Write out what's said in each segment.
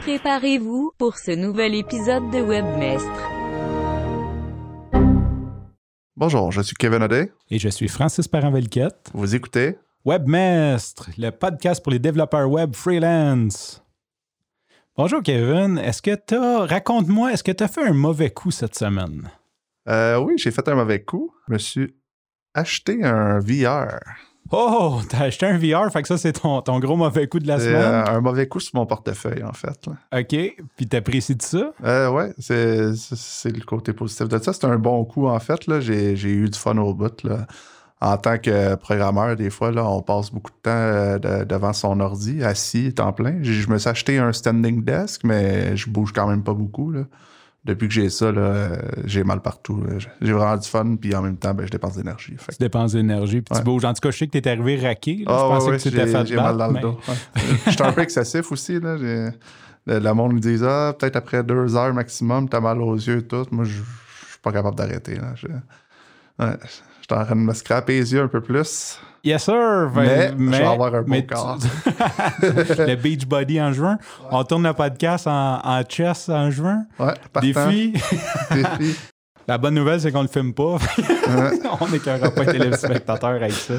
Préparez-vous pour ce nouvel épisode de Webmestre. Bonjour, je suis Kevin Audet. Et je suis Francis Parent-Velquette. Vous écoutez Webmestre, le podcast pour les développeurs web freelance. Bonjour Kevin, est-ce que tu as, raconte-moi, est-ce que tu as fait un mauvais coup cette semaine? Euh, oui, j'ai fait un mauvais coup. Je me suis acheté un VR. Oh, t'as acheté un VR, fait que ça, c'est ton, ton gros mauvais coup de la semaine. euh, un mauvais coup sur mon portefeuille, en fait. là. OK, puis t'apprécies de ça? Euh, ouais, c'est, c'est- le côté positif de ça. C'est un bon coup, en fait. Là. J'ai, j'ai eu du fun au bout. Là. En tant que programmeur, des fois, là, on passe beaucoup de temps euh, de- devant son ordi, assis, temps plein. Je me suis acheté un standing desk, mais je bouge quand même pas beaucoup. Là. Depuis que j'ai ça, là, euh, j'ai mal partout. J'ai vraiment du fun, puis en même temps, ben, je dépense d'énergie. Tu dépenses d'énergie, puis tu bouges. En tout cas, je sais que t'es arrivé raqué. là. Ah, je pensais ouais, que tu j'ai- fait J'ai mal dans le mais- dos. ouais. J'étais un peu excessif aussi. Là. Le, le monde me dit Ah, peut-être après deux heures maximum, t'as mal aux yeux et tout. Moi, je je suis pas capable d'arrêter. là. Je ouais, j'étais en train de me scraper les yeux un peu plus. Yes, sir! Mais, je vais avoir un beau corps. le Beach Body en juin. On tourne le podcast en, en chess en juin. Ouais. Défi. Défi. La bonne nouvelle, c'est qu'on le filme pas. on n'écœurera pas les téléspectateurs avec ça.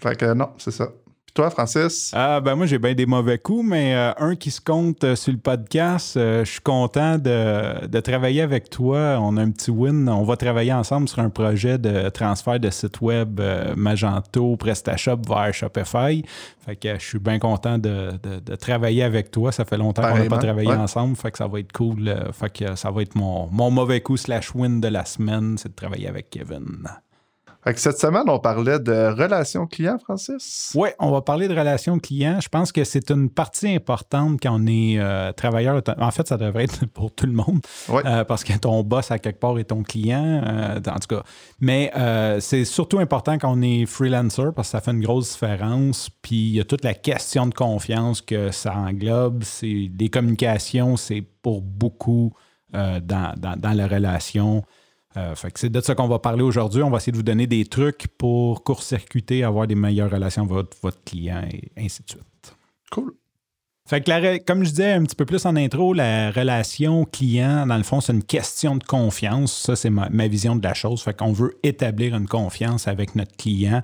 fait que non, c'est ça. Puis toi, Francis? Ah, ben moi, j'ai bien des mauvais coups, mais euh, un qui se compte euh, sur le podcast, euh, je suis content de, de travailler avec toi. On a un petit win. On va travailler ensemble sur un projet de transfert de site web euh, Magento, PrestaShop vers Shopify. Fait que je suis bien content de, de- de travailler avec toi. Ça fait longtemps qu'on n'a pas travaillé ouais. ensemble. Fait que ça va être cool. Fait que ça va être mon, mon mauvais coup slash win de la semaine, c'est de travailler avec Kevin. Fait que cette semaine, on parlait de relations clients, Francis. Oui, on va parler de relations clients. Je pense que c'est une partie importante quand on est euh, travailleur. En fait, ça devrait être pour tout le monde. Euh, parce que ton boss, à quelque part, est ton client. euh, en tout cas. Mais c'est surtout important quand on est freelancer parce que ça fait une grosse différence. Puis il y a toute la question de confiance que ça englobe. C'est les communications, c'est pour beaucoup dans, dans, dans la relation. Euh, fait que c'est de ça qu'on va parler aujourd'hui. On va essayer de vous donner des trucs pour court-circuiter, avoir des meilleures relations avec votre, votre client et ainsi de suite. Cool. Fait que la comme je disais un petit peu plus en intro, la relation client, dans le fond, c'est une question de confiance. Ça, c'est ma, ma vision de la chose. Fait qu'on veut établir une confiance avec notre client.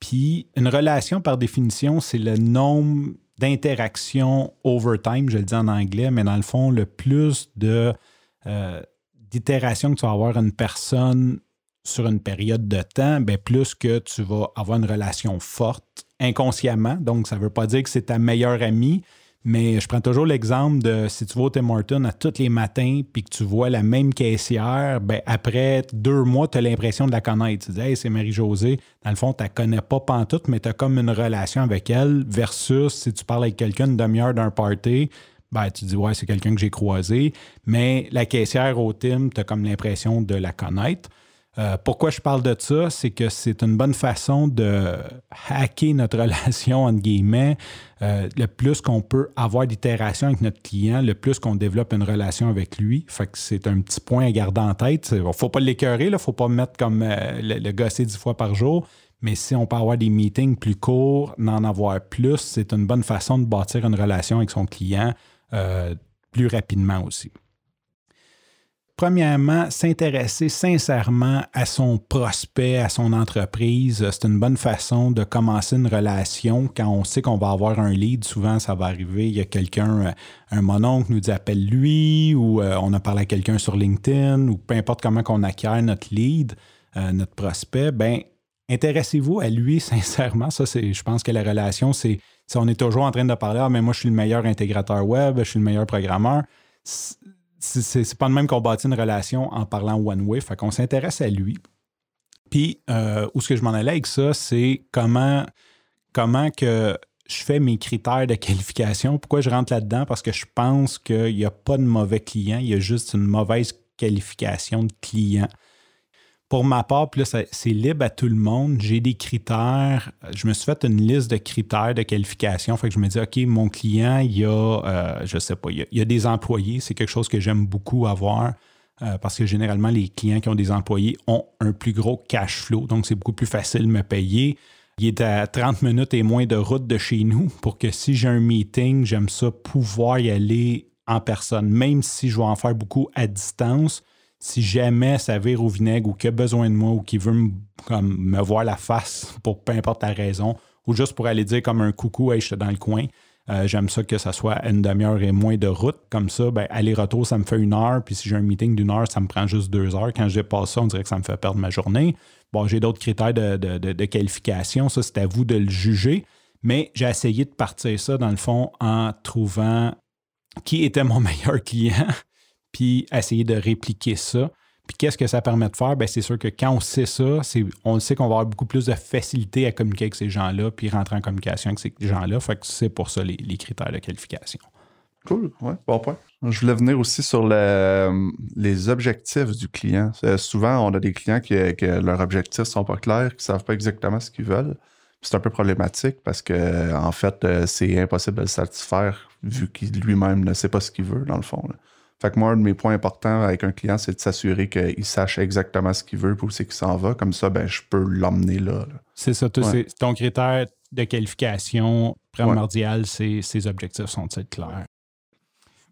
Puis une relation, par définition, c'est le nombre d'interactions over time, je le dis en anglais, mais dans le fond, le plus de euh, d'itérations que tu vas avoir une personne sur une période de temps, ben plus que tu vas avoir une relation forte inconsciemment. Donc, ça ne veut pas dire que c'est ta meilleure amie, mais je prends toujours l'exemple de si tu vas au Tim Hortons à tous les matins puis que tu vois la même caissière, ben après deux mois, tu as l'impression de la connaître. Tu dis, hey, c'est Marie-Josée. Dans le fond, tu la connais pas pantoute, mais tu as comme une relation avec elle versus si tu parles avec quelqu'un une demi-heure d'un party, ben, tu dis, ouais, c'est quelqu'un que j'ai croisé. Mais la caissière au Tim, tu as comme l'impression de la connaître. Euh, pourquoi je parle de ça? C'est que c'est une bonne façon de hacker notre relation, entre guillemets. Euh, le plus qu'on peut avoir d'itération avec notre client, le plus qu'on développe une relation avec lui. Fait que c'est un petit point à garder en tête. Il ne faut pas l'écœurer, il ne faut pas mettre comme euh, le, le gosser dix fois par jour. Mais si on peut avoir des meetings plus courts, n'en avoir plus, c'est une bonne façon de bâtir une relation avec son client euh, plus rapidement aussi. Premièrement, s'intéresser sincèrement à son prospect, à son entreprise, c'est une bonne façon de commencer une relation. Quand on sait qu'on va avoir un lead, souvent ça va arriver, il y a quelqu'un, euh, un mononcle nous appelle lui, ou euh, on a parlé à quelqu'un sur LinkedIn, ou peu importe comment qu'on acquiert notre lead, euh, notre prospect, ben intéressez-vous à lui sincèrement. Ça, c'est, je pense que la relation, c'est si on est toujours en train de parler, ah, mais moi, je suis le meilleur intégrateur web, je suis le meilleur programmeur. C'est, pas de même qu'on bâtit une relation en parlant one-way. Fait qu'on s'intéresse à lui. Puis, euh, où ce que je m'en allais avec ça, c'est comment, comment que je fais mes critères de qualification. Pourquoi je rentre là-dedans? Parce que je pense qu'il n'y a pas de mauvais client, il y a juste une mauvaise qualification de client. Pour ma part, puis là, c'est libre à tout le monde. J'ai des critères. Je me suis fait une liste de critères de qualification. Fait que je me dis, OK, mon client, il y a, euh, je sais pas, il y a, il y a des employés. C'est quelque chose que j'aime beaucoup avoir euh, parce que généralement, les clients qui ont des employés ont un plus gros cash flow. Donc, c'est beaucoup plus facile de me payer. Il est à 30 minutes et moins de route de chez nous pour que si j'ai un meeting, j'aime ça pouvoir y aller en personne, même si je vais en faire beaucoup à distance. Si jamais ça vire au vinaigre ou qu'il a besoin de moi ou qu'il veut me, comme, me voir la face pour peu importe la raison, ou juste pour aller dire comme un coucou, hey, je suis dans le coin, euh, j'aime ça que ça soit une demi-heure et moins de route. Comme ça, ben, aller-retour, ça me fait une heure. Puis si j'ai un meeting d'une heure, ça me prend juste deux heures. Quand je dépasse ça, on dirait que ça me fait perdre ma journée. Bon, j'ai d'autres critères de, qualification. Ça, c'est à vous de le juger. Mais j'ai essayé de partir ça, dans le fond, en trouvant qui était mon meilleur client, puis essayer de répliquer ça. Puis qu'est-ce que ça permet de faire? Ben, c'est sûr que quand on sait ça, on sait qu'on va avoir beaucoup plus de facilité à communiquer avec ces gens-là, puis rentrer en communication avec ces gens-là. Fait que c'est pour ça les, critères de qualification. Cool, ouais, bon point. Je voulais venir aussi sur les objectifs du client. Euh, souvent, on a des clients qui, leurs objectifs sont pas clairs, qui ne savent pas exactement ce qu'ils veulent. C'est un peu problématique parce que en fait, euh, c'est impossible de le satisfaire vu qu'il lui-même ne sait pas ce qu'il veut, dans le fond. Fait que moi, un de mes points importants avec un client, c'est de s'assurer qu'il sache exactement ce qu'il veut pour où c'est qu'il s'en va. Comme ça, ben, je peux l'emmener là. C'est ça. Ton critère de qualification primordial, c'est ses objectifs sont-ils clairs?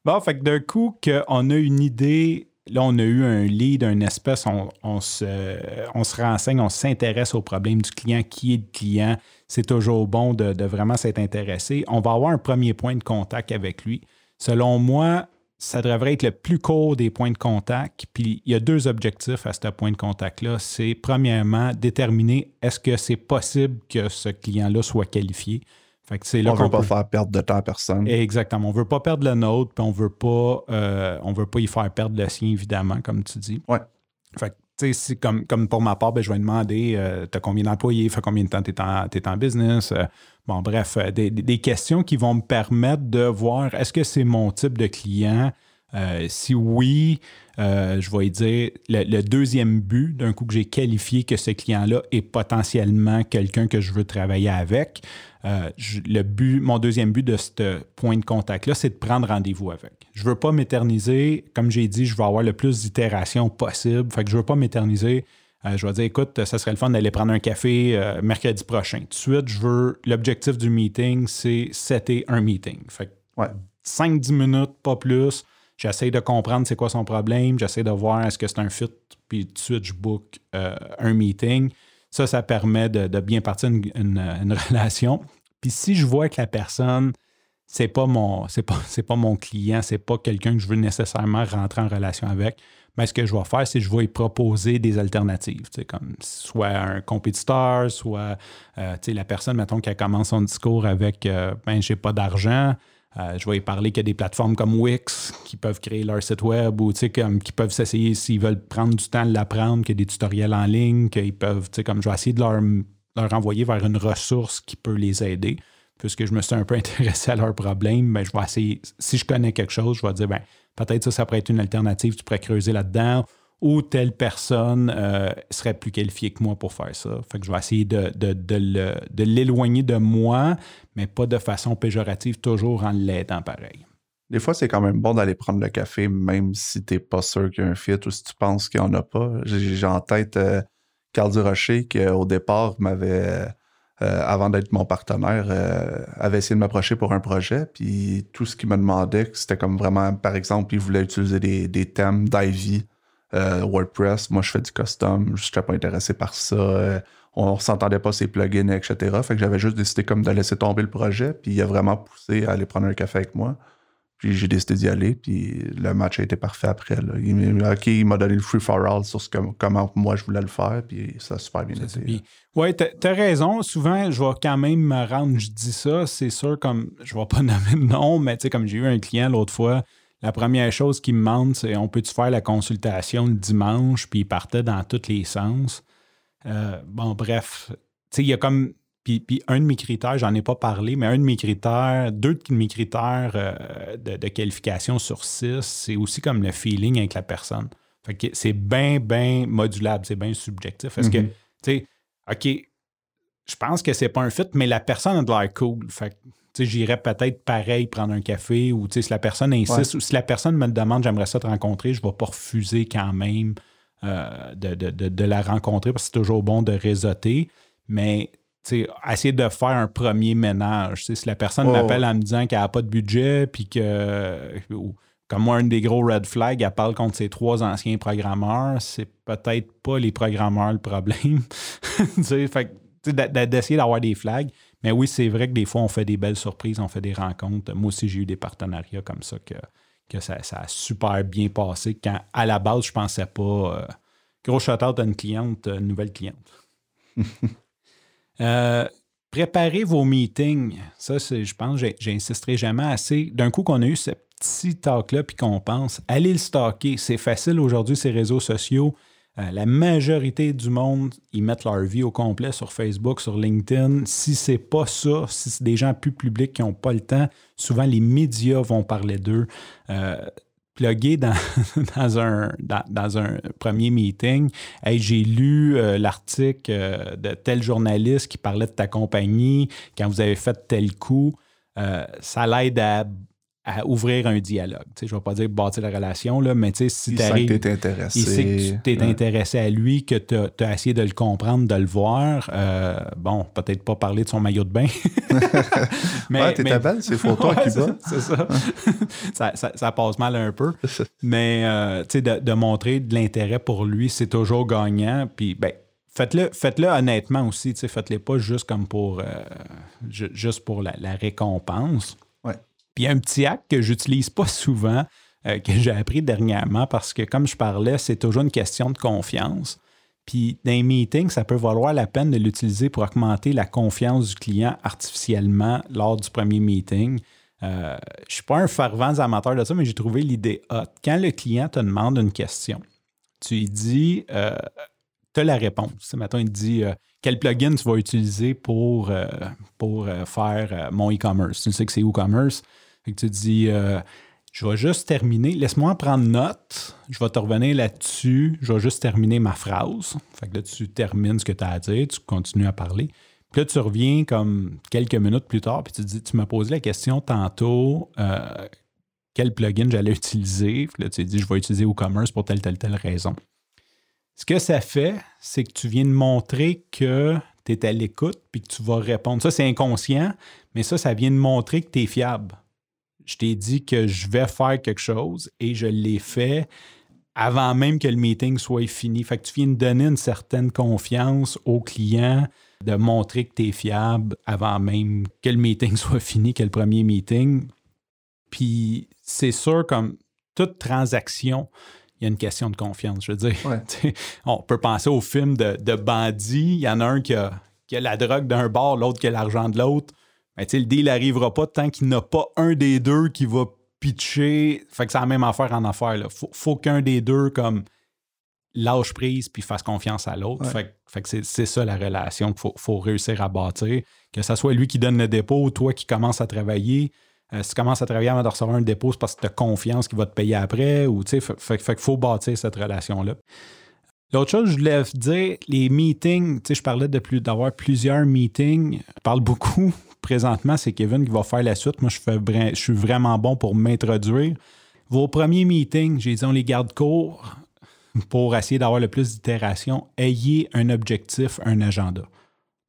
Bon, fait que d'un coup, qu'on a une idée, là, on a eu un lead, une espèce, on, se, on se renseigne, on s'intéresse au problème du client, qui est le client. C'est toujours bon de, de vraiment s'être intéressé. On va avoir un premier point de contact avec lui. Selon moi, ça devrait être le plus court des points de contact. Puis il y a deux objectifs à ce point de contact-là. C'est premièrement déterminer est-ce que c'est possible que ce client-là soit qualifié. Fait que là on ne veut pas faire perdre de temps à personne. Exactement. On ne veut pas perdre le nôtre, puis on veut pas, euh, on veut pas y faire perdre le sien, évidemment, comme tu dis. Ouais. Fait que, comme, pour ma part, ben, je vais demander euh, tu as combien d'employés, fait combien de temps tu es, en business. Euh, bon, bref, euh, des, questions qui vont me permettre de voir est-ce que c'est mon type de client? si oui, je vais dire le, deuxième but, d'un coup que j'ai qualifié que ce client-là est potentiellement quelqu'un que je veux travailler avec. Le but, mon deuxième but de ce point de contact-là, c'est de prendre rendez-vous avec. Je ne veux pas m'éterniser. Comme j'ai dit, je veux avoir le plus d'itérations possible. Fait que je ne veux pas m'éterniser. Euh, je vais dire, écoute, ça serait le fun d'aller prendre un café euh, mercredi prochain. Tout de suite, je veux. L'objectif du meeting, c'est setter un meeting. Fait que 5-10 minutes, pas plus. J'essaie de comprendre c'est quoi son problème. J'essaie de voir est-ce que c'est un fit. Puis tout de suite, je book euh, un meeting. Ça, ça permet de, bien partir une, relation. Puis si je vois que la personne c'est pas mon c'est pas c'est pas mon client, c'est pas quelqu'un que je veux nécessairement rentrer en relation avec. Mais ce que je vais faire, c'est que je vais lui proposer des alternatives, comme soit un compétiteur, soit euh, la personne, mettons, qui commence son discours avec euh, ben j'ai pas d'argent. Euh, je vais lui parler qu'il y a des plateformes comme Wix qui peuvent créer leur site web ou comme, qui peuvent s'essayer s'ils veulent prendre du temps de l'apprendre, qu'il y a des tutoriels en ligne, qu'ils peuvent, comme je vais essayer de leur, leur envoyer vers une ressource qui peut les aider. Puisque je me suis un peu intéressé à leurs problèmes, ben, je si je connais quelque chose, je vais dire, ben, peut-être ça, ça pourrait être une alternative, tu pourrais creuser là-dedans, ou telle personne euh, serait plus qualifiée que moi pour faire ça. Fait que je vais essayer de, de, l'éloigner de moi, mais pas de façon péjorative, toujours en l'aidant pareil. Des fois, c'est quand même bon d'aller prendre le café, même si tu n'es pas sûr qu'il y a un fit ou si tu penses qu'il n'y en a pas. J'ai en tête euh, Carl Durocher qui, au départ, m'avait euh, avant d'être mon partenaire, euh, avait essayé de m'approcher pour un projet. Puis tout ce qu'il me demandait, c'était comme vraiment, par exemple, il voulait utiliser des, des thèmes d'Ivy, euh, WordPress. Moi, je fais du custom. Je n'étais pas intéressé par ça. on ne s'entendait pas ses plugins, etc. Fait que j'avais juste décidé comme de laisser tomber le projet. Puis il a vraiment poussé à aller prendre un café avec moi. Puis j'ai décidé d'y aller, puis le match a été parfait après. Il, OK, il m'a donné le free for all sur ce que, comment moi je voulais le faire, puis ça a super bien été. Oui, tu as raison. Souvent, je vais quand même me rendre, je dis ça, c'est sûr, comme je ne vais pas nommer de nom, mais tu sais, comme j'ai eu un client l'autre fois, la première chose qu'il me demande, c'est on peut-tu faire la consultation le dimanche, puis il partait dans tous les sens? Euh, bon, bref, tu sais, il y a comme puis, un de mes critères, j'en ai pas parlé, mais un de mes critères, deux de mes critères euh, de, qualification sur six, c'est aussi comme le feeling avec la personne. Fait que c'est bien, bien modulable, c'est bien subjectif. Est-ce que, mm-hmm. tu sais, OK, je pense que c'est pas un fit, mais la personne a de l'air cool. Fait que, j'irais peut-être pareil prendre un café ou si la personne insiste ou si la personne me demande j'aimerais ça te rencontrer, je ne vais pas refuser quand même euh, de, de, la rencontrer parce que c'est toujours bon de réseauter. Mais essayer de faire un premier ménage. si la personne Oh. m'appelle en me disant qu'elle n'a pas de budget, puis que, ou, comme moi, un des gros red flags, elle parle contre ses trois anciens programmeurs, c'est peut-être pas les programmeurs le problème. Fait d'essayer d'avoir des flags. Mais oui, c'est vrai que des fois, on fait des belles surprises, on fait des rencontres. Moi aussi, j'ai eu des partenariats comme ça que, que ça, ça a super bien passé. Quand à la base, je pensais pas. euh, gros shout-out à une cliente, une nouvelle cliente. Euh, préparez vos meetings. Ça, je pense, j'insisterai jamais assez. D'un coup qu'on a eu ce petit talk-là, puis qu'on pense, allez le stocker. C'est facile aujourd'hui, ces réseaux sociaux. Euh, la majorité du monde, ils mettent leur vie au complet sur Facebook, sur LinkedIn. Si c'est pas ça, si c'est des gens plus publics qui n'ont pas le temps, souvent les médias vont parler d'eux. Euh, dans, un, premier meeting. Hey, j'ai lu euh, l'article euh, de tel journaliste qui parlait de ta compagnie quand vous avez fait tel coup. Ça l'aide à, à ouvrir un dialogue. Je ne vais pas dire bâtir la relation, là, mais tu si Il tu arrives. que t'es intéressé. Il sait que tu t'es Ouais. intéressé à lui, que tu as, essayé de le comprendre, de le voir. Euh, bon, peut-être pas parler de son maillot de bain. Ouais, t'étais belle, ces photos Ouais, qui c'est- bas. C'est ça. ça, ça- ça passe mal un peu. Mais euh, de, de montrer de l'intérêt pour lui, c'est toujours gagnant. Puis, ben, faites-le faites-le honnêtement aussi. Faites-le pas juste comme pour, euh, ju- juste pour la, la récompense. Puis, il y a un petit acte que j'utilise pas souvent, euh, que j'ai appris dernièrement, parce que, comme je parlais, c'est toujours une question de confiance. Puis, dans les meetings, ça peut valoir la peine de l'utiliser pour augmenter la confiance du client artificiellement lors du premier meeting. Euh, je ne suis pas un fervent amateur de ça, mais j'ai trouvé l'idée hot. Quand le client te demande une question, tu lui dis, euh, tu as la réponse. Mettons, il te dit quel plugin tu vas utiliser pour, pour faire mon e-commerce. Tu sais que c'est e-commerce. Fait que tu dis, euh, je vais juste terminer. Laisse-moi en prendre note. Je vais te revenir là-dessus. Je vais juste terminer ma phrase. Fait que là, tu termines ce que tu as à dire. Tu continues à parler. Puis là, tu reviens comme quelques minutes plus tard, puis tu dis, tu m'as posé la question tantôt, euh, quel plugin j'allais utiliser. Puis là, tu dis, je vais utiliser WooCommerce pour telle, telle, telle raison. Ce que ça fait, c'est que tu viens de montrer que tu es à l'écoute puis que tu vas répondre. Ça, c'est inconscient, mais ça, ça vient de montrer que tu es fiable. Je t'ai dit que je vais faire quelque chose et je l'ai fait avant même que le meeting soit fini. Fait que tu viens de donner une certaine confiance au client, de montrer que tu es fiable avant même que le meeting soit fini, que le premier meeting. Puis c'est sûr, comme toute transaction, il y a une question de confiance. Je veux dire, Ouais. on peut penser au film de, de bandits. Il y en a un qui a, qui a la drogue d'un bord, l'autre qui a l'argent de l'autre. Ben, le deal n'arrivera pas tant qu'il n'y a pas un des deux qui va pitcher. Fait que c'est la même affaire en affaire. Il faut, faut qu'un des deux comme lâche prise puis fasse confiance à l'autre. Ouais. Fait, que- fait que c'est, c'est ça la relation qu'il faut, faut réussir à bâtir. Que ce soit lui qui donne le dépôt ou toi qui commences à travailler. Euh, si tu commences à travailler avant de recevoir un dépôt, c'est parce que tu as confiance qu'il va te payer après. Ou, fait, fait- fait qu'il faut bâtir cette relation-là. L'autre chose, je voulais dire, les meetings, tu sais, je parlais de plus, d'avoir plusieurs meetings. Je parle beaucoup. Présentement, c'est Kevin qui va faire la suite. Moi, je, fais, suis vraiment bon pour m'introduire. Vos premiers meetings, j'ai dit, on les garde courts pour essayer d'avoir le plus d'itérations. Ayez un objectif, un agenda.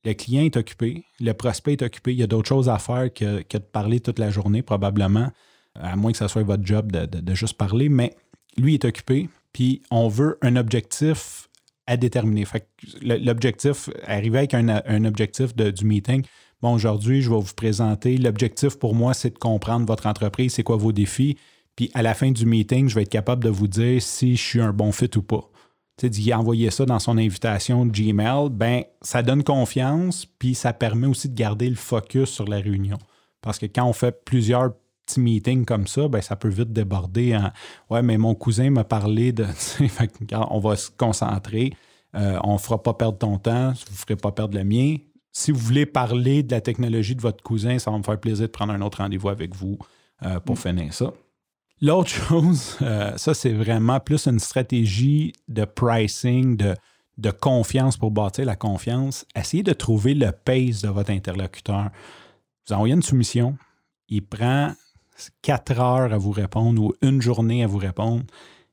Le client est occupé, le prospect est occupé, il y a d'autres choses à faire que, que de parler toute la journée, probablement, à moins que ce soit votre job de, de- juste parler, mais lui est occupé, puis on veut un objectif à déterminer. L'objectif, arriver avec un, un objectif de- du meeting, bon, aujourd'hui, je vais vous présenter, l'objectif pour moi, c'est de comprendre votre entreprise, c'est quoi vos défis, puis à la fin du meeting, je vais être capable de vous dire si je suis un bon fit ou pas tu sais, d'y envoyer ça dans son invitation Gmail, ben ça donne confiance, puis ça permet aussi de garder le focus sur la réunion. Parce que quand on fait plusieurs petits meetings comme ça, ben ça peut vite déborder en Ouais, mais mon cousin m'a parlé de. on va se concentrer, euh, on ne fera pas perdre ton temps, vous ne ferez pas perdre le mien. Si vous voulez parler de la technologie de votre cousin, ça va me faire plaisir de prendre un autre rendez-vous avec vous euh, pour finir ça. L'autre chose, euh, ça, c'est vraiment plus une stratégie de pricing, de, de confiance pour bâtir la confiance. Essayez de trouver le pace de votre interlocuteur. Vous envoyez une soumission, il prend quatre heures à vous répondre ou une journée à vous répondre.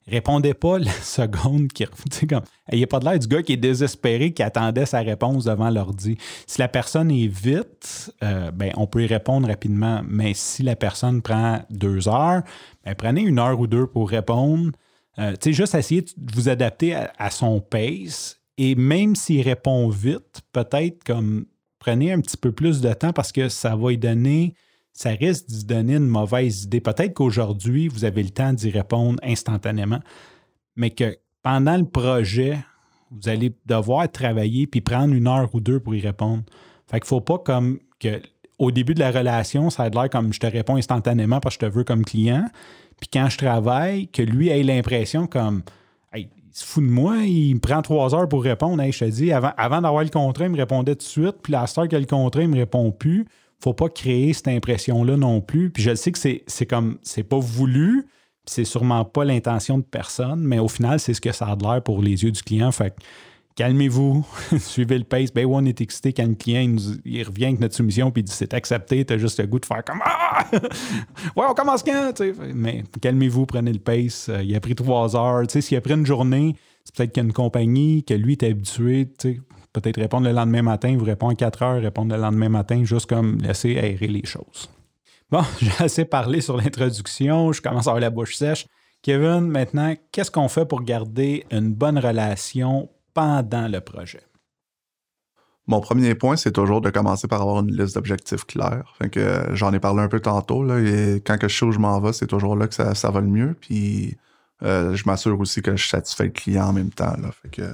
Répondez pas la seconde qui. Comme, il n'y a pas de l'air du gars qui est désespéré, qui attendait sa réponse devant l'ordi. Si la personne est vite, euh, ben, on peut y répondre rapidement. Mais si la personne prend deux heures, ben, prenez une heure ou deux pour répondre. Euh, juste essayer de vous adapter à, son pace. Et même s'il répond vite, peut-être comme prenez un petit peu plus de temps parce que ça va lui donner ça risque d'y donner une mauvaise idée. Peut-être qu'aujourd'hui, vous avez le temps d'y répondre instantanément, mais que pendant le projet, vous allez devoir travailler puis prendre une heure ou deux pour y répondre. Fait qu'il ne faut pas comme que au début de la relation, ça a l'air comme je te réponds instantanément parce que je te veux comme client. Puis quand je travaille, que lui ait l'impression comme il se fout de moi, il me prend trois heures pour répondre. je te dis, avant, avant d'avoir le contrat, il me répondait tout de suite. Puis la star qui a le contrat, il ne me répond plus faut pas créer cette impression-là non plus. Puis je sais que c'est comme, c'est pas voulu, c'est sûrement pas l'intention de personne, mais au final, c'est ce que ça a l'air pour les yeux du client. Fait calmez-vous, suivez le pace. Ben on est excité quand le client il, revient avec notre soumission puis il dit c'est accepté, tu as juste le goût de faire comme Ah! ouais, on commence quand? Mais calmez-vous, prenez le pace. Euh, il a pris trois heures. S'il a pris une journée, c'est peut-être qu'il y a une compagnie que lui est habitué peut-être répondre le lendemain matin, vous répondre 4 heures, répondre le lendemain matin, juste comme laisser aérer les choses. Bon, j'ai assez parlé sur l'introduction, je commence à avoir la bouche sèche. Kevin, maintenant, qu'est-ce qu'on fait pour garder une bonne relation pendant le projet? Mon premier point, c'est toujours de commencer par avoir une liste d'objectifs clairs. j'en ai parlé un peu tantôt. Et quand que je sais où je m'en vais, c'est toujours là que ça, va le mieux. Puis euh, je m'assure aussi que je satisfais le client en même temps. Fait que,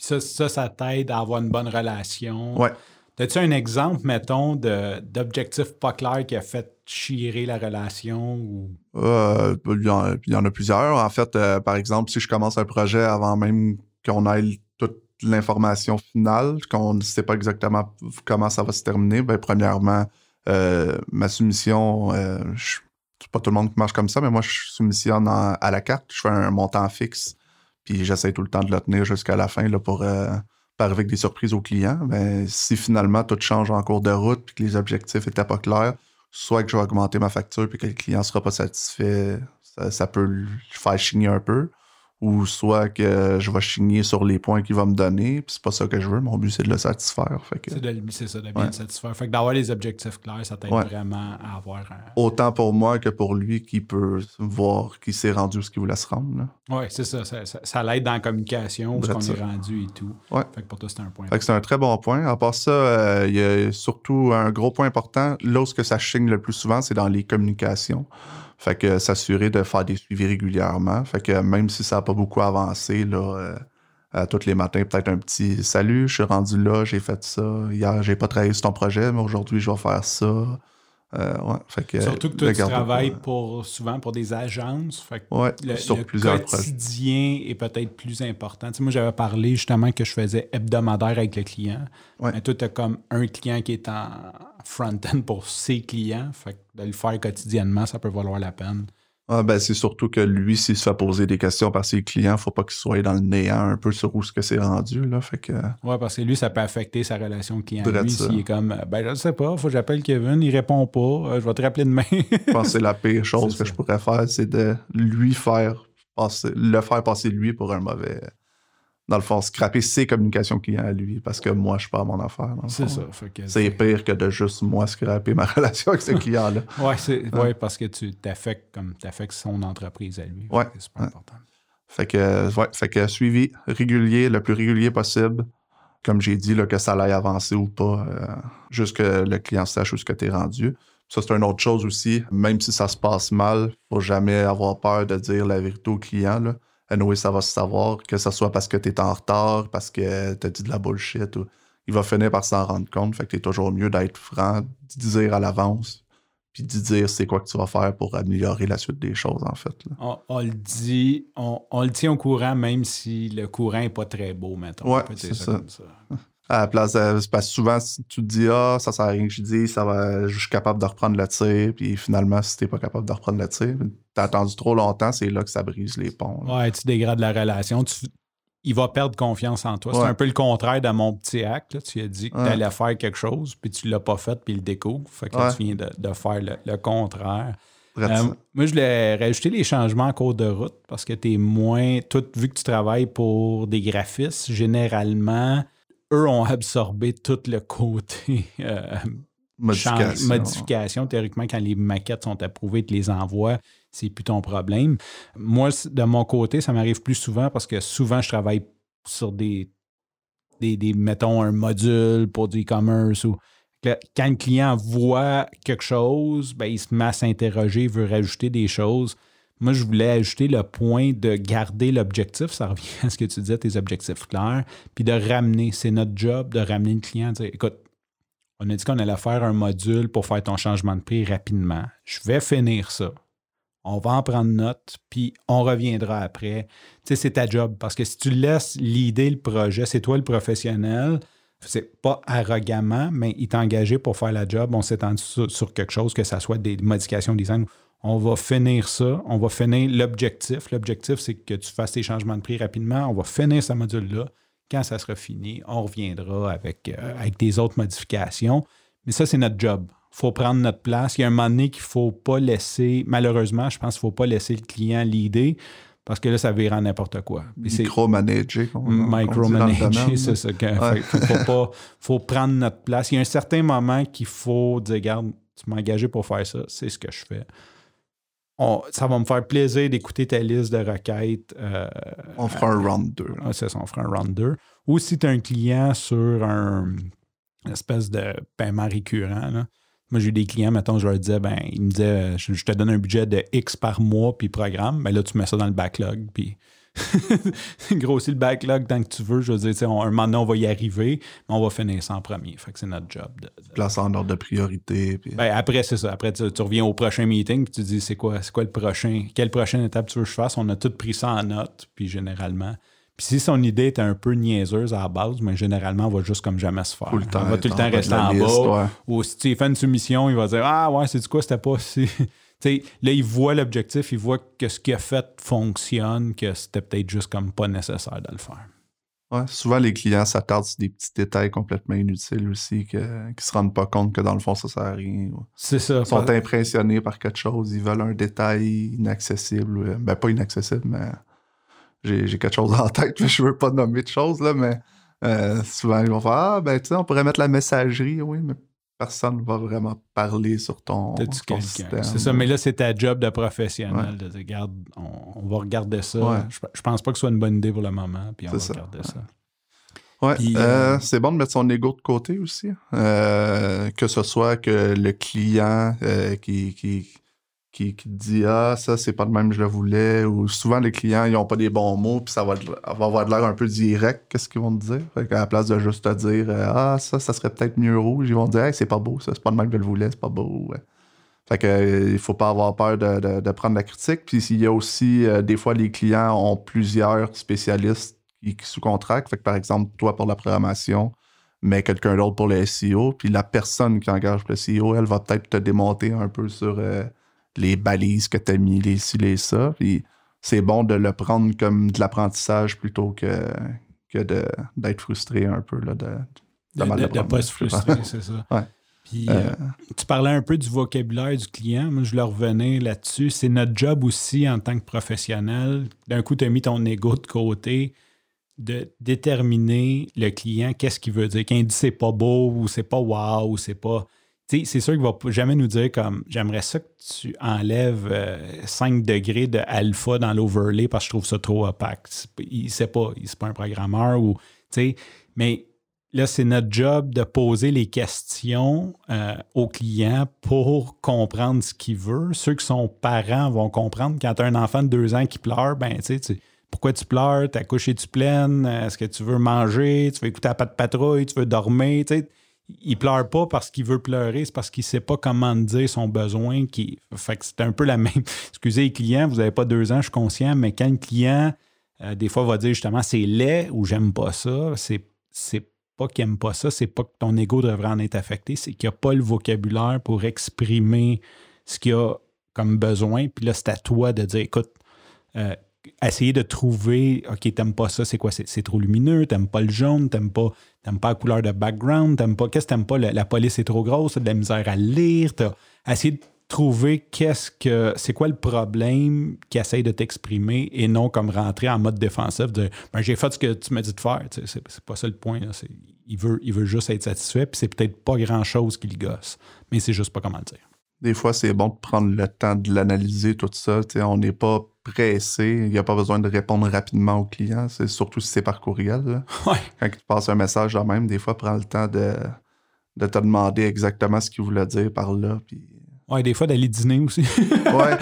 ça, ça, ça t'aide à avoir une bonne relation. Ouais. As-tu un exemple, mettons, d'objectif pas clair qui a fait chirer la relation? Ou... Euh, il, y en, a plusieurs. En fait, euh, par exemple, si je commence un projet avant même qu'on ait toute l'information finale, qu'on ne sait pas exactement comment ça va se terminer, ben, premièrement, euh, ma soumission, c'est pas tout le monde qui marche comme ça, mais moi, je soumissionne à la carte. Je fais un montant fixe puis j'essaie tout le temps de le tenir jusqu'à la fin là, pour euh, pas arriver avec des surprises aux clients. Ben, si finalement tout change en cours de route puis que les objectifs n'étaient pas clairs, soit que je vais augmenter ma facture puis que le client ne sera pas satisfait, ça, ça peut le faire chigner un peu ou soit que je vais chigner sur les points qu'il va me donner, puis c'est pas ça que je veux. Mon but, c'est de le satisfaire. C'est ça, de bien le satisfaire. Fait que d'avoir les objectifs clairs, ça t'aide vraiment à avoir un... Autant pour moi que pour lui qui peut voir qu'il s'est rendu ce qu'il voulait se rendre. Oui, c'est ça. Ça, ça, l'aide dans la communication, où qu'on est rendu et tout. Fait que pour toi, c'est un point. Fait que c'est un très bon point. À part ça, euh, il y a surtout un gros point important. Lorsque ça chigne le plus souvent, c'est dans les communications. Fait que s'assurer de faire des suivis régulièrement. Fait que même si ça n'a pas beaucoup avancé, là, euh, tous les matins, peut-être un petit salut, je suis rendu là, j'ai fait ça. Hier, j'ai pas travaillé sur ton projet, mais aujourd'hui, je vais faire ça. Euh, Surtout que toi, tu travailles pour, souvent pour des agences. Fait le, sur plusieurs quotidien est peut-être plus important. moi, j'avais parlé justement que je faisais hebdomadaire avec le client. Mais toi, tu as comme un client qui est en front-end pour ses clients. Fait de le faire quotidiennement, ça peut valoir la peine. Ah, ben, c'est surtout que lui, s'il se fait poser des questions par ses clients, faut pas qu'il soit dans le néant un peu sur où ce que c'est rendu. Là, fait que... Ouais, parce que lui, ça peut affecter sa relation client. Lui, s'il est comme ben je sais pas, faut que j'appelle Kevin, il répond pas, euh, je vais te rappeler demain. je pense que c'est la pire chose que je pourrais faire, c'est de lui faire passer, le faire passer lui pour un mauvais dans le fond, scraper ses communications clients à lui parce que moi, je à mon affaire. C'est ça. C'est pire que de juste moi scraper ma relation avec ce client-là. oui, ouais, parce que tu t'affectes comme t'affectes son entreprise à lui. Oui. C'est super important. Fait que, ouais, fait que suivi régulier, le plus régulier possible. Comme j'ai dit, là, que ça aille avancer ou pas, euh, juste que le client sache où ce que tu es rendu. Ça, c'est une autre chose aussi. Même si ça se passe mal, faut jamais avoir peur de dire la vérité au client. Là anyway, ça va se savoir, que ce soit parce que tu es en retard, parce que tu as dit de la bullshit. Ou... Il va finir par s'en rendre compte. Fait que t'es toujours mieux d'être franc, de dire à l'avance, puis de dire c'est quoi que tu vas faire pour améliorer la suite des choses, en fait. On, le dit, on, le tient au courant, même si le courant n'est pas très beau, maintenant. Ouais, c'est ça. ça. À la place, parce que souvent, si tu te dis, ah, ça sert à rien que je dis, ça va, je suis capable de reprendre le tir, puis finalement, si t'es pas capable de reprendre le tir, t'as attendu trop longtemps, c'est là que ça brise les ponts. Ouais, tu dégrades la relation. il va perdre confiance en toi. C'est un peu le contraire de mon petit acte. Tu as dit que tu allais faire quelque chose, puis tu l'as pas fait, puis il découvre. Fait que tu viens de, faire le, contraire. Euh, moi, je voulais rajouter les changements en cours de route parce que tu es moins. Tout, vu que tu travailles pour des graphistes, généralement, eux ont absorbé tout le côté euh, Modification. change- modification. Théoriquement, quand les maquettes sont approuvées, tu les envoies, c'est plus ton problème. Moi, de mon côté, ça m'arrive plus souvent parce que souvent, je travaille sur des, des, des, mettons, un module pour du e-commerce ou quand le client voit quelque chose, ben, il se met à s'interroger, il veut rajouter des choses. Moi, je voulais ajouter le point de garder l'objectif. Ça revient à ce que tu disais, tes objectifs clairs, puis de ramener. C'est notre job de ramener le client. dire, Écoute, on a dit qu'on allait faire un module pour faire ton changement de prix rapidement. Je vais finir ça. On va en prendre note, puis on reviendra après. Tu sais, c'est ta job. Parce que si tu laisses l'idée, le projet, c'est toi le professionnel, c'est pas arrogamment, mais il t'a engagé pour faire la job. On s'est entendu sur, sur quelque chose, que ça soit des modifications design. On va finir ça. On va finir l'objectif. L'objectif, c'est que tu fasses tes changements de prix rapidement. On va finir ce module-là. Quand ça sera fini, on reviendra avec, euh, avec des autres modifications. Mais ça, c'est notre job. Il faut prendre notre place. Il y a un moment donné qu'il ne faut pas laisser, malheureusement, je pense qu'il ne faut pas laisser le client l'idée parce que là, ça vire en n'importe quoi. Micromanager. micromanager, c'est ça. Ouais. fait- faut, pas, faut prendre notre place. Il y a un certain moment qu'il faut dire, regarde, tu m'as engagé pour faire ça, c'est ce que je fais. On- ça va me faire plaisir d'écouter ta liste de requêtes. euh, On fera un round 2. ah, c'est ça, on fera un round 2. Ou si tu as un client sur un une espèce de paiement récurrent, là. moi j'ai eu des clients, mettons, je leur disais, ben, ils me disaient, je, je te donne un budget de X par mois, puis programme, ben là, tu mets ça dans le backlog, puis grossis le backlog tant que tu veux. Je veux dire, on- un moment donné, on va y arriver, mais on va finir ça en premier. Fait que c'est notre job. de- de- Place en ordre de priorité. Puis... ben, après, c'est ça. Après, tu, tu reviens au prochain meeting, puis tu dis, c'est quoi, c'est quoi le prochain, quelle prochaine étape tu veux que je fasse? On a tout pris ça en note, puis généralement. Puis si son idée était un peu niaiseuse à la base, mais généralement, on va juste comme jamais se faire. Tout le temps on va tout le temps rester en liste, bas. ouais. Ou si tu fais une soumission, il va dire Ah ouais, c'est du quoi, c'était pas si. Là, il voit l'objectif, il voit que ce qu'il a fait fonctionne, que c'était peut-être juste comme pas nécessaire de le faire. Ouais, souvent, les clients s'attardent sur des petits détails complètement inutiles aussi, que, qui se rendent pas compte que dans le fond, ça sert à rien. C'est ça. Ils sont impressionnés par quelque chose, ils veulent un détail inaccessible. ouais. Ben, pas inaccessible, mais j'ai quelque chose en tête, je veux pas nommer de choses, là, mais euh, souvent, ils vont faire Ah, ben, tu sais, on pourrait mettre la messagerie, oui, mais personne ne va vraiment parler sur ton, système. C'est ça, mais là, c'est ta job de professionnel de dire, regarde, on, on va regarder ça. Ouais. Je, je pense pas que ce soit une bonne idée pour le moment, puis on C'est va ça. regarder ça. Ouais, euh, euh, c'est bon de mettre son ego de côté aussi. Euh, que ce soit que le client qui, qui, qui, qui dit Ah, ça, c'est pas de même que je le voulais, ou souvent les clients, ils ont pas des bons mots, puis ça va, va avoir de l'air un peu direct, qu'est-ce qu'ils vont te dire? Fait qu'à la place de juste te dire euh, Ah, ça, ça serait peut-être mieux rouge, ils vont te dire Hey, c'est pas beau, ça, c'est pas de même que je le voulais, c'est pas beau. Fait que euh, il faut pas avoir peur de, de- prendre la critique. Puis il y a aussi, euh, des fois, les clients ont plusieurs spécialistes qui, sous-contractent. Fait que par exemple, toi pour la programmation, mais quelqu'un d'autre pour le SEO. Puis la personne qui engage le SEO, elle va peut-être te démonter un peu sur euh, les balises que tu as mis, les ci, les ça. Puis c'est bon de le prendre comme de l'apprentissage plutôt que, que de- d'être frustré un peu là, de, ne de pas se frustrer, c'est ça. Ouais. Puis, Euh, euh, tu parlais un peu du vocabulaire du client. Moi, je leur revenais là-dessus. C'est notre job aussi en tant que professionnel. D'un coup, tu as mis ton ego de côté de déterminer le client qu'est-ce qu'il veut dire. Quand il dit c'est pas beau ou c'est pas wow ou c'est pas. C'est sûr qu'il va pas- jamais nous dire comme j'aimerais ça que tu enlèves euh, 5 degrés de alpha dans l'overlay parce que je trouve ça trop opaque. Il sait pas, il c'est pas un programmeur ou. Mais là, c'est notre job de poser les questions euh, au client pour comprendre ce qu'il veut. Ceux qui sont parents vont comprendre. Quand tu as un enfant de deux ans qui pleure, ben, tu sais, pourquoi tu pleures? Ta couche est-tu pleine? Est-ce que tu veux manger? Tu veux écouter la patte patrouille? Tu veux dormir? Il pleure pas parce qu'il veut pleurer, c'est parce qu'il sait pas comment dire son besoin. Qui... Fait que c'est un peu la même. Excusez les clients, vous n'avez pas deux ans, je suis conscient, mais quand le client, euh, des fois, va dire justement c'est laid ou j'aime pas ça, c'est, c'est pas qu'il aime pas ça, c'est pas que ton ego devrait en être affecté, c'est qu'il n'y a pas le vocabulaire pour exprimer ce qu'il a comme besoin. Puis là, c'est à toi de dire écoute, euh, essayer de trouver, OK, t'aimes pas ça, c'est quoi? C'est, trop lumineux, t'aimes pas le jaune, t'aimes pas, pas la couleur de background, t'aimes pas, qu'est-ce que t'aimes pas? La, la police est trop grosse, t'as de la misère à lire, t'as essayé de trouver qu'est-ce que c'est quoi le problème qui essaye de t'exprimer et non comme rentrer en mode défensif de ben, j'ai fait ce que tu m'as dit de faire. C'est, c'est pas ça le point. Il, veut, il veut juste être satisfait, puis c'est peut-être pas grand-chose qui le gosse, mais c'est juste pas comment le dire. Des fois, c'est bon de prendre le temps de l'analyser, tout ça. on n'est pas pressé. Il n'y a pas besoin de répondre rapidement au client. C'est surtout si c'est par courriel. Quand tu passes un message là même, des fois, prends le temps de, de te demander exactement ce qu'il voulait dire par là. Puis... Ouais, des fois d'aller dîner aussi. ouais.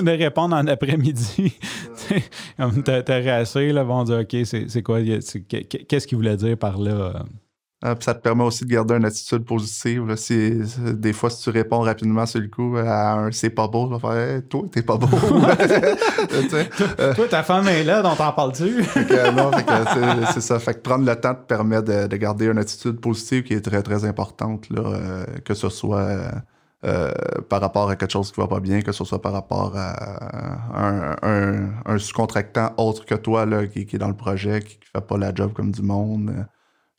de répondre en après-midi. Comme t'as assez, là, vont dire OK, c'est quoi, qu'est-ce qu'il voulait dire par là? Ah, ça te permet aussi de garder une attitude positive. des fois, si tu réponds rapidement sur le coup à un c'est pas beau, tu vas faire toi, t'es pas beau. toi, ta femme est là, dont t'en parles-tu? c'est ça. Fait que prendre le temps te permet de, garder une attitude positive qui est très, très importante, là, euh, que ce soit. Euh, par rapport à quelque chose qui va pas bien, que ce soit par rapport à un, sous-contractant autre que toi là, qui, est dans le projet, qui, qui fait pas la job comme du monde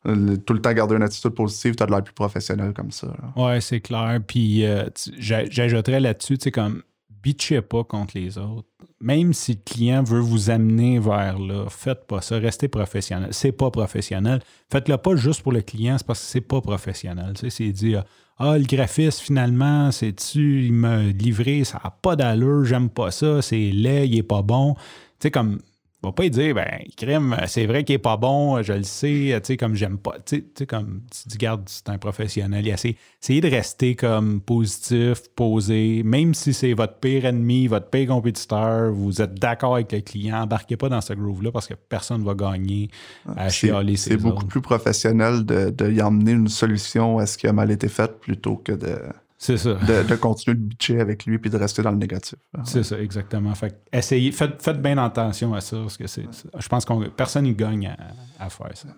tout le temps garder une attitude positive, tu as de l'air plus professionnel comme ça. Ouais, c'est clair. Puis euh, j'ajouterais là-dessus, tu sais, comme bitchez pas contre les autres. Même si le client veut vous amener vers là, faites pas ça, restez professionnel. C'est pas professionnel. Faites-le pas juste pour le client, c'est parce que c'est pas professionnel. Tu sais, c'est dire Ah, le graphiste, finalement, c'est-tu, il m'a livré, ça n'a pas d'allure, j'aime pas ça, c'est laid, il est pas bon. Tu sais, comme va pas dire, ben, crime, c'est vrai qu'il est pas bon, je le sais, tu sais, comme j'aime pas. Tu sais, comme tu dis, garde, c'est un professionnel. Essayez de rester comme positif, posé, même si c'est votre pire ennemi, votre pire compétiteur, vous êtes d'accord avec le client, embarquez pas dans ce groove-là parce que personne ne va gagner à chialer C'est beaucoup plus professionnel de, de y emmener une solution à ce qui a mal été fait plutôt que de c'est ça. De, continuer de bitcher avec lui puis de rester dans le négatif. C'est ça, exactement. Fait essayez, faites, faites, bien attention à ça, parce que c'est, je pense que personne n'y gagne à, faire ça.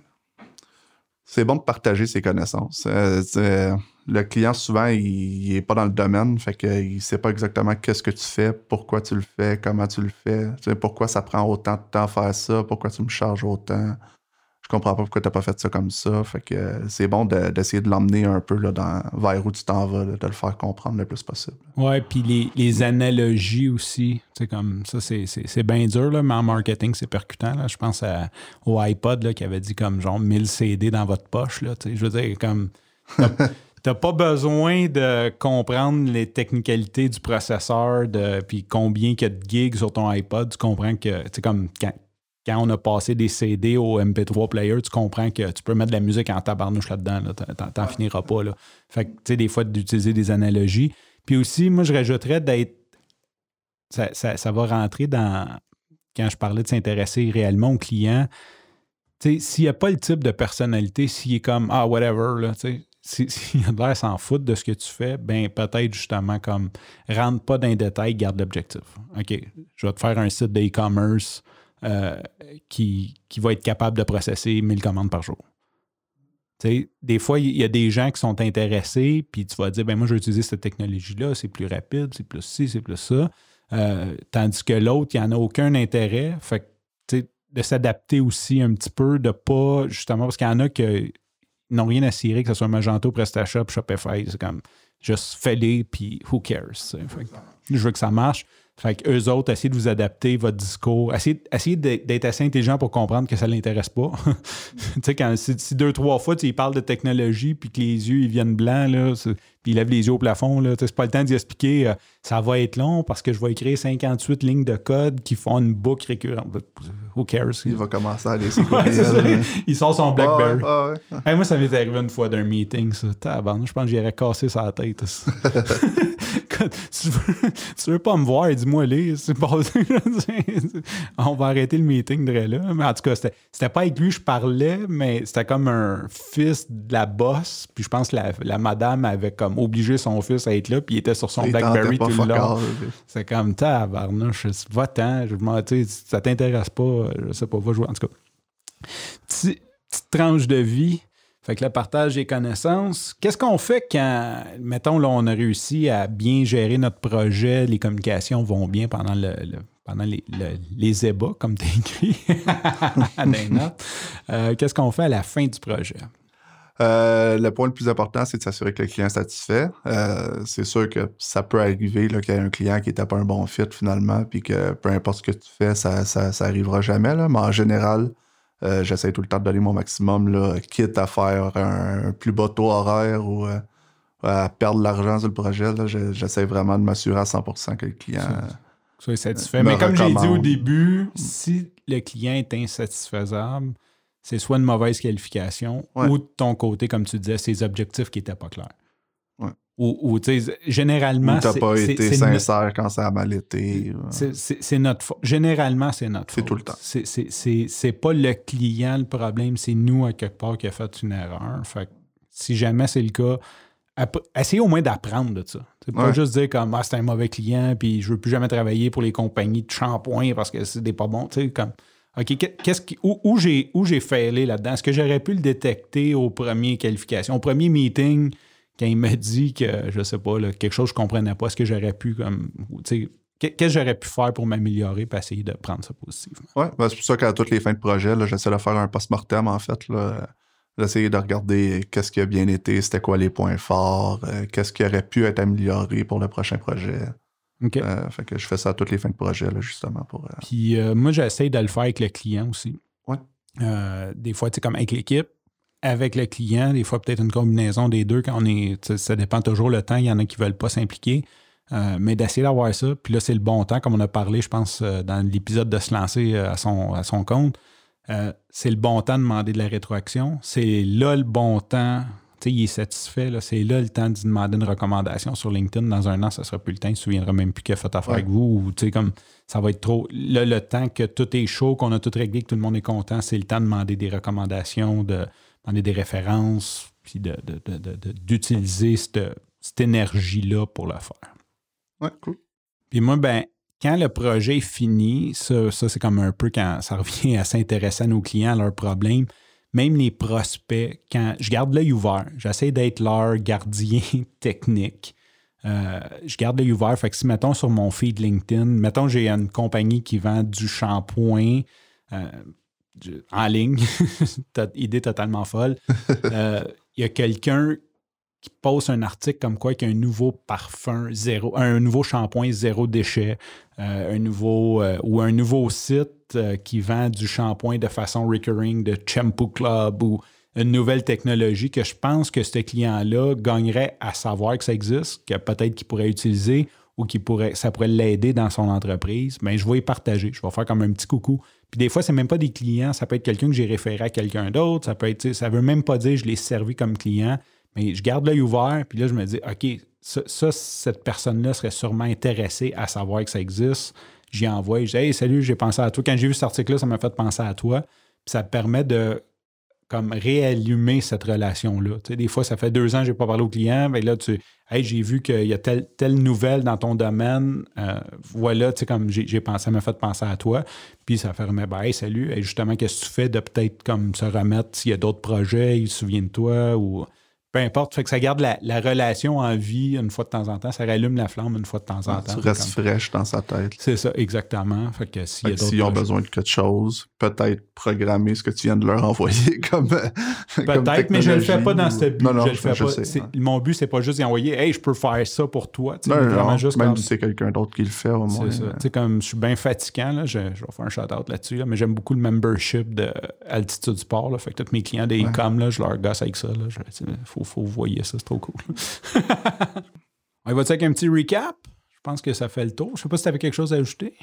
C'est bon de partager ses connaissances. Euh, le client, souvent, il n'est pas dans le domaine, fait qu'il ne sait pas exactement qu'est-ce que tu fais, pourquoi tu le fais, comment tu le fais, pourquoi ça prend autant de temps à faire ça, pourquoi tu me charges autant je comprends pas pourquoi tu n'as pas fait ça comme ça. Fait que euh, c'est bon d'essayer de, l'emmener un peu là, dans, vers où tu t'en vas, de le faire comprendre le plus possible. Ouais, puis les, analogies aussi. C'est comme ça, c'est bien dur, là, mais en marketing, c'est percutant. Là. Je pense au iPod là, qui avait dit comme genre 1000 CD dans votre poche. Là, je veux dire, comme. T'as pas besoin de comprendre les technicalités du processeur, de, puis combien il y a de gigs sur ton iPod. Tu comprends que, c'est comme quand on a passé des CD au MP3 player, tu comprends que tu peux mettre de la musique en tabarnouche là-dedans. Là, T'en finiras pas. Là. Fait que, tu sais, des fois, d'utiliser des analogies. Puis aussi, moi, je rajouterais d'être. Ça, va rentrer dans. Quand je parlais de s'intéresser réellement au client, s'il n'y a pas le type de personnalité, s'il est comme Ah, whatever, là, s'il a l'air s'en foutre de ce que tu fais, ben peut-être justement comme rentre pas dans les détails, garde l'objectif. OK, je vais te faire un site d'e-commerce euh, qui, qui, va être capable de processer 1000 commandes par jour. des fois, il y a des gens qui sont intéressés, puis tu vas dire, ben moi, je vais utiliser cette technologie-là, c'est plus rapide, c'est plus ci, c'est plus ça. Euh, tandis que l'autre, il n'y en a aucun intérêt. Fait que, de s'adapter aussi un petit peu, de pas, justement, parce qu'il y en a qui n'ont rien à cirer, que ce soit Magento, PrestaShop, Shopify, c'est comme, juste fais-les, puis who cares. je veux que ça marche. Fait qu'eux autres, essayez de vous adapter votre discours. Essayez, d'être assez intelligent pour comprendre que ça ne l'intéresse pas. tu sais, quand si, deux, trois fois, tu parles de technologie, puis que les yeux ils viennent blancs, là, puis il lève les yeux au plafond. Là. C'est pas le temps d'y expliquer. Euh, ça va être long parce que je vais écrire 58 lignes de code qui font une boucle récurrente. Who cares? Il va commencer à aller Il sort son Blackberry. moi, ça m'est arrivé une fois d'un meeting, ça. je pense que j'irais casser sa tête. tu, veux, veux pas me voir, dis-moi les. On va arrêter le meeting de là. Mais en tout cas, c'était pas avec lui que je parlais, mais c'était comme un fils de la boss. Puis je pense que la, la madame avait comme obligé son fils à être là, puis il était sur son Blackberry tout le long. C'est comme, tabarnouche, va-t'en, ça t'intéresse pas, je sais pas, va jouer. En tout cas, petite tranche de vie. Fait que le partage des connaissances. Qu'est-ce qu'on fait quand, mettons, là, on a réussi à bien gérer notre projet, les communications vont bien pendant le, pendant les, les ébats, comme tu écrit euh, Qu'est-ce qu'on fait à la fin du projet? Euh, le point le plus important, c'est de s'assurer que le client est satisfait. Euh, c'est sûr que ça peut arriver qu'il y ait un client qui n'était pas un bon fit finalement, puis que peu importe ce que tu fais, ça, ça, arrivera jamais. Mais en général, euh, j'essaie tout le temps de donner mon maximum, là, quitte à faire un, plus bas taux horaire ou euh, à perdre l'argent sur le projet. J'essaie vraiment de m'assurer à 100% que le client. Sois satisfait. me Mais comme j'ai dit au début, si le client est insatisfaisable, c'est soit une mauvaise qualification Ouais. ou de ton côté, comme tu disais, ses objectifs qui n'étaient pas clairs. Ouais. Ou, ou, tu sais, généralement. T'as c'est- pas c'est- été c'est sincère quand ça a mal été. ou- C'est- C'est c'est notre faute. Généralement, c'est notre C'est faute. tout le temps. C'est- c'est- C'est c'est pas le client le problème, c'est nous à quelque part qui a fait une erreur. Fait que si jamais c'est le cas, essayez au moins d'apprendre de ça. C'est pas Ouais. juste dire comme ah, c'est un mauvais client, puis je veux plus jamais travailler pour les compagnies de shampoing parce que c'est des pas bons. Tu sais, comme OK, qu'est- qu'est-ce qui, où, où j'ai où j'ai failé là-dedans? Est-ce que j'aurais pu le détecter aux premières qualifications, au premier meeting, quand il m'a dit que, je sais pas, là, quelque chose que je comprenais pas, est-ce que j'aurais pu comme. Qu'est-ce que j'aurais pu faire pour m'améliorer et essayer de prendre ça positivement? Ouais, ben, c'est pour ça qu'à toutes les fins de projet, j'essaie de faire un post-mortem, en fait. Là, d'essayer de regarder qu'est-ce qui a bien été, c'était quoi les points forts, euh, qu'est-ce qui aurait pu être amélioré pour le prochain projet. OK. Euh, fait que je fais ça à toutes les fins de projet, là, justement, pour... euh, Puis moi, j'essaie de le faire avec le client aussi. Ouais. Des fois, tu sais, comme avec l'équipe, avec le client, des fois, peut-être une combinaison des deux quand on est. Ça dépend toujours le temps. Il y en a qui ne veulent pas s'impliquer. Euh, mais d'essayer d'avoir ça. Puis là, c'est le bon temps, comme on a parlé, je pense, euh, dans l'épisode de se lancer euh, à son, à son compte. C'est le bon temps de demander de la rétroaction. C'est là le bon temps. Tu sais, il est satisfait. là. C'est là le temps d'y demander une recommandation sur LinkedIn. Dans un an, ça sera plus le temps. Il ne se souviendra même plus qu'il a fait affaire Ouais. avec vous. Ou, tu sais, comme ça va être trop. Là, le temps que tout est chaud, qu'on a tout réglé, que tout le monde est content, c'est le temps de demander des recommandations, de demander des références, puis de- de- de- d'utiliser cette, cette énergie-là pour le faire. Ouais, cool. Puis moi, ben, quand le projet est fini, ça, ça, c'est comme un peu quand ça revient à s'intéresser à nos clients, à leurs problèmes. Même les prospects, quand je garde l'œil ouvert, j'essaie d'être leur gardien technique. Euh, je garde l'œil ouvert. Fait que si, mettons, sur mon feed LinkedIn, mettons, j'ai une compagnie qui vend du shampoing euh, en ligne, idée totalement folle. Euh, Il y a quelqu'un qui poste un article comme quoi qu'il y a un nouveau parfum zéro, un nouveau shampoing zéro déchet, euh, un nouveau euh, ou un nouveau site euh, qui vend du shampoing de façon recurring de Shampoo Club ou une nouvelle technologie que je pense que ce client-là gagnerait à savoir que ça existe, que peut-être qu'il pourrait utiliser ou qui pourrait, ça pourrait l'aider dans son entreprise, mais je vais y partager. Je vais faire comme un petit coucou. Puis des fois, c'est même pas des clients, ça peut être quelqu'un que j'ai référé à quelqu'un d'autre, ça peut être, ça veut même pas dire je l'ai servi comme client, mais je garde l'œil ouvert, puis là, je me dis, OK, ça, ça, cette personne-là serait sûrement intéressée à savoir que ça existe. J'y envoie, je dis, Hey, salut, j'ai pensé à toi. Quand j'ai vu cet article-là, ça m'a fait penser à toi. Puis ça permet de comme réallumer cette relation-là. Des fois, ça fait deux ans que je n'ai pas parlé au client, mais là, tu Hey, j'ai vu qu'il y a telle, telle nouvelle dans ton domaine. euh, voilà, tu sais, comme j'ai pensé, ça m'a fait penser à toi. Puis ça permet, ben, hey, salut, et justement, qu'est-ce que tu fais de peut-être comme se remettre s'il y a d'autres projets, ils se souviennent de toi ou peu importe. Fait que ça garde la, la relation en vie une fois de temps en temps. Ça rallume la flamme une fois de temps en temps. tu restes fraîche dans sa tête. C'est ça, exactement. Fait que S'ils ont besoin de quelque chose, peut-être programmer ce que tu viens de leur envoyer comme. Peut-être, mais je ne le fais pas dans ce but. Non, non, je le fais je pas. sais, ouais. Mon but, c'est pas juste d'y envoyer Hey, je peux faire ça pour toi. Non, non, vraiment juste même comme- si c'est quelqu'un d'autre qui le fait, au moins. C'est ça. euh, comme je suis bien fatigant, là, je, je vais faire un shout-out là-dessus, là, mais j'aime beaucoup le membership de Altitude Sport. Là, fait que tous mes clients des e-com, là, je leur gosse avec ça. Il faut, faut vous voyez ça, c'est trop cool. On va avec un petit recap? Je pense que ça fait le tour. Je sais pas si tu avais quelque chose à ajouter.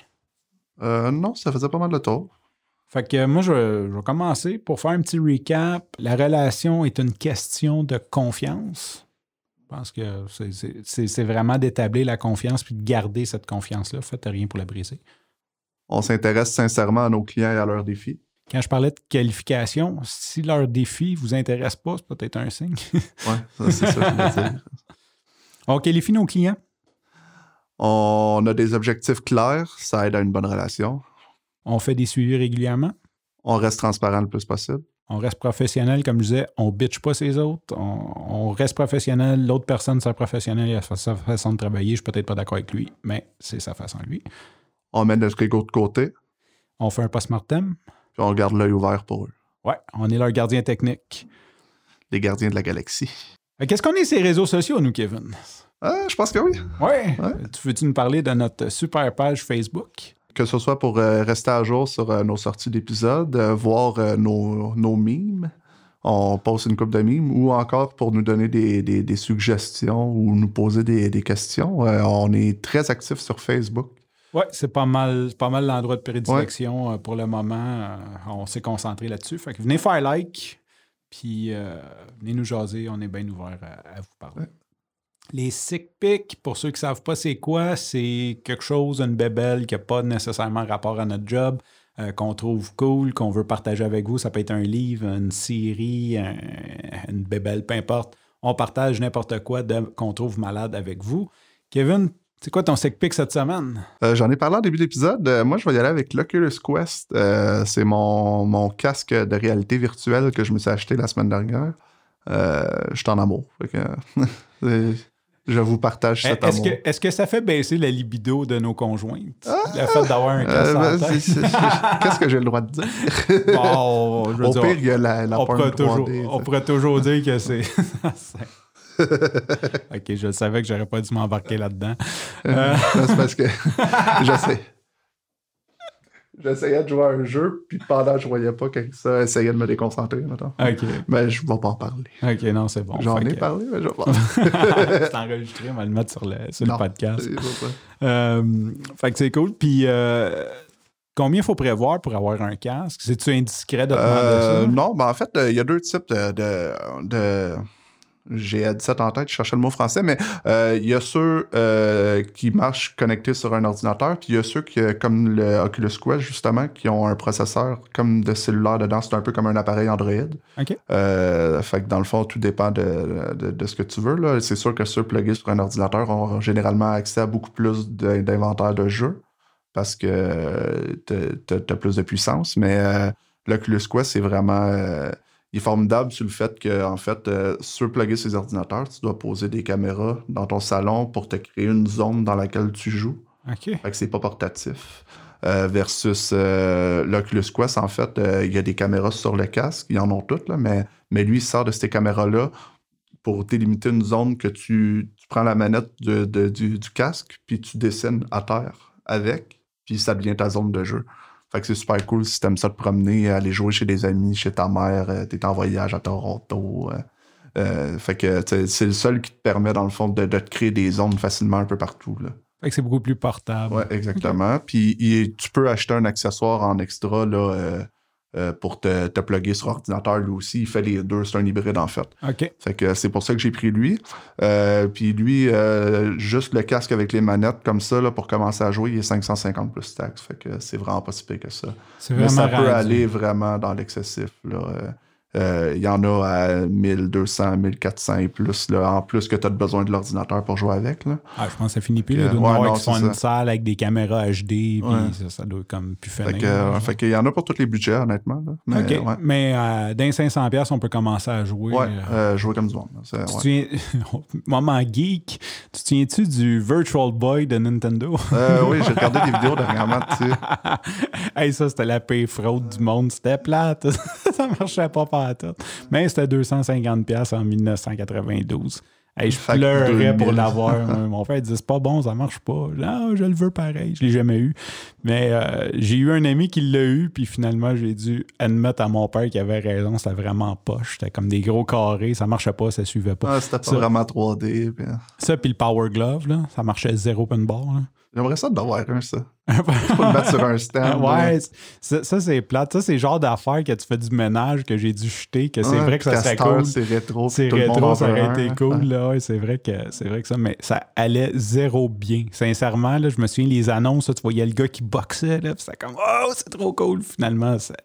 euh, non, ça faisait pas mal de tour. Fait que moi, je, vais- je vais commencer pour faire un petit recap. La relation est une question de confiance. Je pense que c'est vraiment d'établir la confiance puis de garder cette confiance-là. Faites rien pour la briser. On s'intéresse sincèrement à nos clients et à leurs défis. Quand je parlais de qualification, si leur défi vous intéresse pas, c'est peut-être un signe. Ouais, ça, c'est ça que je voulais dire. On qualifie nos clients. On a des objectifs clairs, ça aide à une bonne relation. On fait des suivis régulièrement. On reste transparent le plus possible. On reste professionnel, comme je disais, on bitch pas ses autres. On, on reste professionnel. L'autre personne, c'est professionnel, il a sa façon de travailler. Je suis peut-être pas d'accord avec lui, mais c'est sa façon lui. On met notre ego de côté, On fait un post-mortem. Puis on garde l'œil ouvert pour eux. Ouais, on est leur gardien technique. les gardiens de la galaxie. Fait Qu'est-ce qu'on est ces réseaux sociaux, nous, Kevin? Ah, je pense que oui. Ouais. Tu veux-tu nous parler de notre super page Facebook? Que ce soit pour euh, rester à jour sur euh, nos sorties d'épisodes, euh, voir euh, nos, nos mimes, on poste une coupe de mimes, ou encore pour nous donner des, des- des suggestions ou nous poser des, des questions. Euh, on est très actifs sur Facebook. Ouais, c'est pas mal, pas mal l'endroit de prédilection euh, pour le moment. Euh, on s'est concentré là-dessus. Fait que venez faire like, puis euh, venez nous jaser. On est bien ouvert à, à vous parler. Les sick pics, pour ceux qui ne savent pas c'est quoi, c'est quelque chose, une bébelle qui n'a pas nécessairement rapport à notre job, euh, qu'on trouve cool, qu'on veut partager avec vous. Ça peut être un livre, une série, un- une bébelle, peu importe. On partage n'importe quoi qu'on trouve malade avec vous. Kevin, c'est quoi ton sick pic cette semaine? Euh, J'en ai parlé en début d'épisode. Euh, moi, je vais y aller avec l'Oculus Quest. Euh, c'est mon, mon casque de réalité virtuelle que je me suis acheté la semaine dernière. Euh, je suis en amour. Que, je vous partage cet Est-ce amour. que, est-ce que ça fait baisser la libido de nos conjointes? le fait d'avoir un casque ben, Qu'est-ce que j'ai le droit de dire? Bon, je veux Au dire, pire, il y a la, la on, pourrait toujours, 3D, on pourrait toujours dire que c'est... ok, je savais que j'aurais pas dû m'embarquer là-dedans. Euh, Non, c'est parce que j'essaie. J'essayais de jouer à un jeu, puis pendant que je voyais pas que ça essayait de me déconcentrer. Mettons. ok, Mais je vais pas en parler. ok, non, c'est bon. J'en ai que- parlé, mais je vais pas en parler. c'est enregistré, on va le mettre sur le, sur le podcast. Euh, fait que c'est cool. Puis, euh, combien il faut prévoir pour avoir un casque? C'est-tu indiscret de demander Euh, ça? non, ben en fait, euh, il y a deux types de. de, de- j'ai 17 en tête, je cherchais le mot français, mais euh, il y a ceux euh, qui marchent connectés sur un ordinateur, puis il y a ceux qui, euh, comme le Oculus Quest, justement, qui ont un processeur comme de cellulaire dedans. C'est un peu comme un appareil Android. OK. Euh, fait que dans le fond, tout dépend de, de- de ce que tu veux. là. C'est sûr que ceux plugués sur un ordinateur ont généralement accès à beaucoup plus d'inventaire de jeux parce que tu as plus de puissance. Mais l'Oculus Quest, c'est vraiment. Il est formidable sur le fait que, en fait, euh, sur plugger ces ordinateurs, tu dois poser des caméras dans ton salon pour te créer une zone dans laquelle tu joues. OK. Fait que c'est pas portatif. Euh, versus euh, l'Oculus Quest, en fait, euh, il y a des caméras sur le casque, ils en ont toutes, là, mais, mais lui, il sort de ces caméras-là pour délimiter une zone que tu, tu prends la manette de- de- du, du casque, puis tu dessines à terre avec, puis ça devient ta zone de jeu. Fait que c'est super cool si t'aimes ça te promener, aller jouer chez des amis, chez ta mère, euh, t'es en voyage à Toronto. euh, euh, fait que c'est le seul qui te permet, dans le fond, de, de te créer des zones facilement un peu partout. Là. Fait que c'est beaucoup plus portable. Ouais, exactement. Puis il- tu peux acheter un accessoire en extra là, euh, euh, pour te, te plugger sur ordinateur lui aussi. Il fait les deux, c'est un hybride en fait. OK. Fait que c'est pour ça que j'ai pris lui. Euh, puis lui, euh, juste le casque avec les manettes comme ça, là, pour commencer à jouer, il est 550 plus taxes. Fait que c'est vraiment pas si pire que ça. C'est Mais vraiment ça peut aller vraiment dans l'excessif. là. Euh, Il y en a à 1200, 1400 et plus, là, en plus que tu as besoin de l'ordinateur pour jouer avec. Là. Ah, je pense que ça finit plus. Que- Là, de ouais, voir non, qu'ils font c'est une salle avec des caméras HD, puis Ouais. ça, ça doit comme plus finir. Fait que, fait qu'il y en a pour tous les budgets, honnêtement. là. Mais, ouais. Mais euh, d'un 500$, piastres, on peut commencer à jouer. Ouais, euh, jouer comme du monde. Tu Moment geek, tu te souviens-tu du Virtual Boy de Nintendo? Euh, oui, j'ai regardé des vidéos dernièrement dessus. hey, ça, c'était la paix fraude du monde. C'était plate. ça marchait pas par tout. Mais c'était 250$ piastres en 1992. Hey, je Fait pleurais 2000. pour l'avoir. Mon frère dit c'est pas bon, ça marche pas. Non, je le veux pareil. Je l'ai jamais eu. Mais euh, j'ai eu un ami qui l'a eu, puis finalement, j'ai dû admettre à mon père qu'il avait raison. C'était vraiment poche. C'était comme des gros carrés. Ça marchait pas, ça suivait pas. Ah, C'était pas Ça- vraiment 3D. puis, euh, Ça, puis le Power Glove, là, ça marchait zéro pinball. Là. J'aimerais ça d'avoir un, ça. Pas le mettre sur un stand. ouais, ça, ça, c'est plate. Ça, c'est le genre d'affaire que tu fais du ménage que j'ai dû jeter, que c'est Ouais, vrai que ça serait cool. C'est rétro. C'est rétro, ça aurait été hein. cool. Ouais. Là, ouais, c'est vrai que c'est vrai que ça, mais ça allait zéro bien. Sincèrement, là, je me souviens les annonces, là, tu voyais le gars qui boxait, là, c'était comme Oh, c'est trop cool. Finalement, ça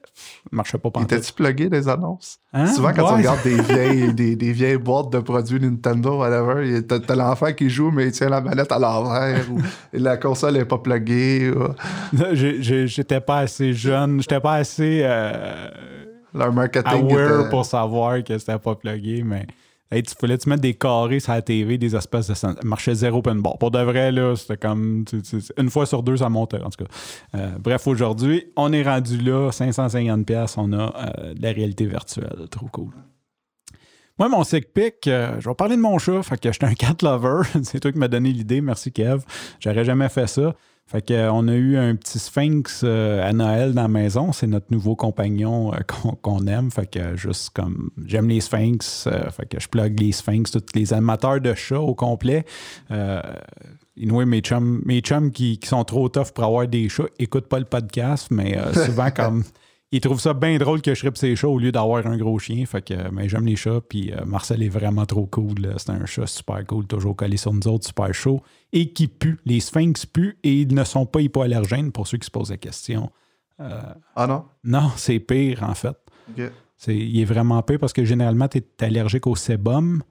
marchait pas pendant T'as-tu plugué des annonces? Hein? Souvent, quand tu regardes des vieilles, des, des vieilles boîtes de produits Nintendo, whatever, t'as, l'enfant qui joue, mais il tient la manette à l'envers, ou la console n'est pas pluggée. j'ai- J'étais pas assez jeune, j'étais pas assez euh, Leur marketing aware était- pour savoir que c'était pas plugué, mais hey, tu fallait tu mettre des carrés sur la TV, des espèces de ça marchait zéro pinball. Pour de vrai, là, c'était comme tu- tu- une fois sur deux, ça montait, en tout cas. Euh, bref, aujourd'hui, on est rendu là, 550$, pièces on a euh, de la réalité virtuelle. Trop cool. Moi, mon sick pick, euh, je vais parler de mon chat. Fait que j'étais un cat lover. C'est toi qui m'as donné l'idée. Merci, Kev. J'aurais jamais fait ça. Fait que, euh, on a eu un petit sphinx euh, à Noël dans la maison. C'est notre nouveau compagnon euh, qu'on qu'on aime. Fait que juste comme j'aime les sphinx, fait que je plug les sphinx, tous les amateurs de chats au complet. Euh, anyway, mes chums, mes chums qui, qui sont trop tough pour avoir des chats, écoutent pas le podcast, mais euh, souvent comme ils trouvent ça bien drôle que je rippe ses chats au lieu d'avoir un gros chien. Fait que mais j'aime les chats, puis euh, Marcel est vraiment trop cool. C'est un chat super cool, toujours collé sur nous autres, super chaud. Et qui pue. Les sphinx puent et ils ne sont pas hypoallergènes pour ceux qui se posent la question. Ah non? Non, c'est pire en fait. Il est vraiment pire parce que généralement, tu es allergique au sébum,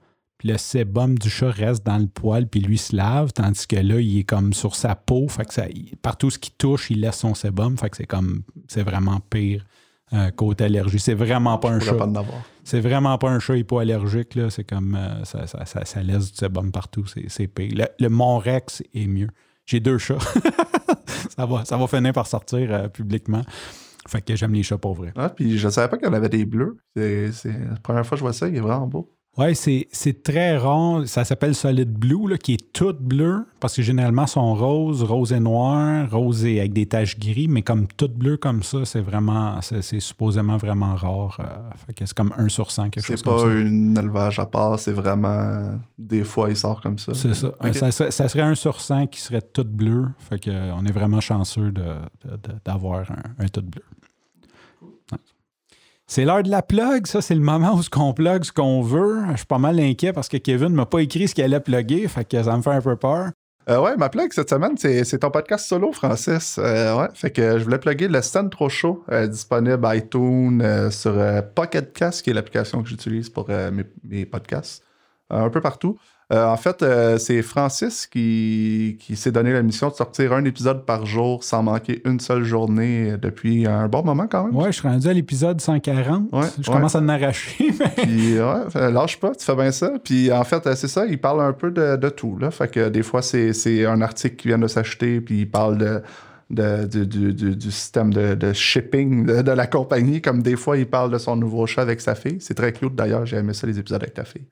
le sébum du chat reste dans le poil, puis lui se lave, tandis que là, il est comme sur sa peau, fait que ça, il- partout ce qui touche, il laisse son sébum, fait que c'est comme, c'est vraiment pire euh, côté allergie. C'est vraiment pas un chat. C'est vraiment pas un chat hypoallergique, là. C'est comme, euh, ça, ça, ça- ça laisse du sébum partout, c'est, pire. Le, le Monrex est mieux. J'ai deux chats. ça, va, ça va finir par sortir euh, publiquement. Fait que j'aime les chats pour vrai. Ah, puis je savais pas qu'il y en avait des bleus. C'est c'est la première fois que je vois ça, il est vraiment beau. Oui, c'est, c'est très rare. Ça s'appelle Solid Blue, là, qui est tout bleu, parce que généralement, sont roses, rose et noir, rose et avec des taches gris, mais comme tout bleu comme ça, c'est vraiment, c'est, c'est supposément vraiment rare. euh, fait que c'est comme 1 sur 100, quelque chose C'est comme pas ça. un élevage à part, c'est vraiment. Des fois, il sort comme ça. C'est ça. Ok. ça. serait- ça serait 1 sur 100 qui serait tout bleu. Fait que, euh, on est vraiment chanceux de- de- de- d'avoir un, un tout bleu. C'est l'heure de la plug, ça, c'est le moment où on plug ce qu'on veut. Je suis pas mal inquiet parce que Kevin m'a pas écrit ce qu'il allait plugger, fait que ça me fait un peu peur. Euh, ouais, ma plug cette semaine, c'est ton podcast solo, Francis. Euh, ouais, fait que je voulais plugger le Stand Trop Show, euh, disponible iTunes, euh, sur euh, Pocket Cast, qui est l'application que j'utilise pour mes, podcasts, un peu partout. Euh, en fait, euh, c'est Francis qui, qui s'est donné la mission de sortir un épisode par jour sans manquer une seule journée euh, depuis un bon moment quand même. Ouais, je suis rendu à l'épisode 140. Ouais, je ouais. commence à en arracher. mais- Puis, ouais, lâche pas, tu fais bien ça. Puis, en fait, c'est ça, il parle un peu de, de tout. Là. Fait que des fois, c'est c'est un article qui vient de s'acheter, puis il parle de, de- du, du- du- du système de, de shipping de, de la compagnie, comme des fois, il parle de son nouveau chat avec sa fille. C'est très cute, d'ailleurs. J'ai aimé ça, les épisodes avec ta fille.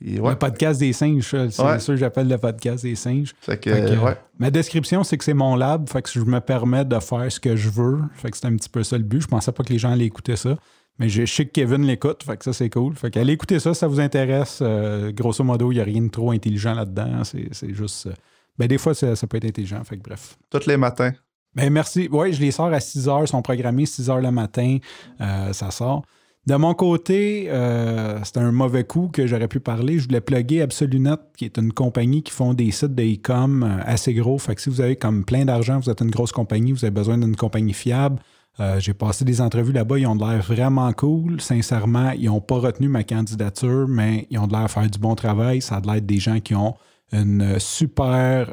Puis, ouais. Le podcast des singes, ça, c'est Ouais. ça que j'appelle le podcast des singes. Fait que, Fait que, ouais. Ma description, c'est que c'est mon lab, fait que je me permets de faire ce que je veux. Fait que c'est un petit peu ça le but. Je pensais pas que les gens allaient écouter ça. Mais je sais que Kevin l'écoute, fait que ça, c'est cool. Fait qu'allez écouter ça, si ça vous intéresse. Euh, grosso modo, il n'y a rien de trop intelligent là-dedans. C'est, juste. euh, Ben, des fois, ça, ça peut être intelligent. Fait que bref. Tous les matins. Ben, merci. Oui, je les sors à 6 heures. Ils sont programmés 6 heures le matin. Euh, ça sort. De mon côté, euh, c'est un mauvais coup que j'aurais pu parler. Je voulais plugger Absolunet, qui est une compagnie qui font des sites de e-com euh, assez gros. Fait que si vous avez comme plein d'argent, vous êtes une grosse compagnie, vous avez besoin d'une compagnie fiable. euh, J'ai passé des entrevues là-bas, ils ont de l'air vraiment cool. Sincèrement, ils n'ont pas retenu ma candidature, mais ils ont de l'air à faire du bon travail. Ça a de l'air des gens qui ont une super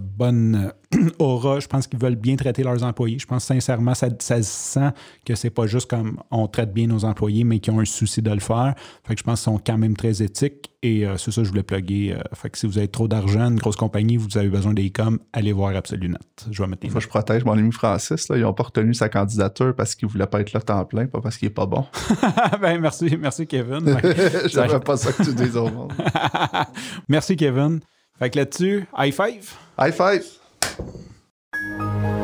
bonne aura. Je pense qu'ils veulent bien traiter leurs employés. Je pense sincèrement, ça, ça se sent que c'est pas juste comme on traite bien nos employés, mais qui ont un souci de le faire. Fait que je pense qu'ils sont quand même très éthiques. Et euh, c'est ça que je voulais plugger. Euh, fait que si vous avez trop d'argent, une grosse compagnie, vous avez besoin d'e-com, allez voir Absolunet. Je vais mettre les Des fois, je protège mon ami Francis. Là. Ils n'ont pas retenu sa candidature parce qu'il voulait pas être là temps plein, pas parce qu'il est pas bon. ben, merci, merci Kevin. J'aimerais pas ça que tu dises au monde. merci Kevin. Fait que là-dessus, high five. High five! うん。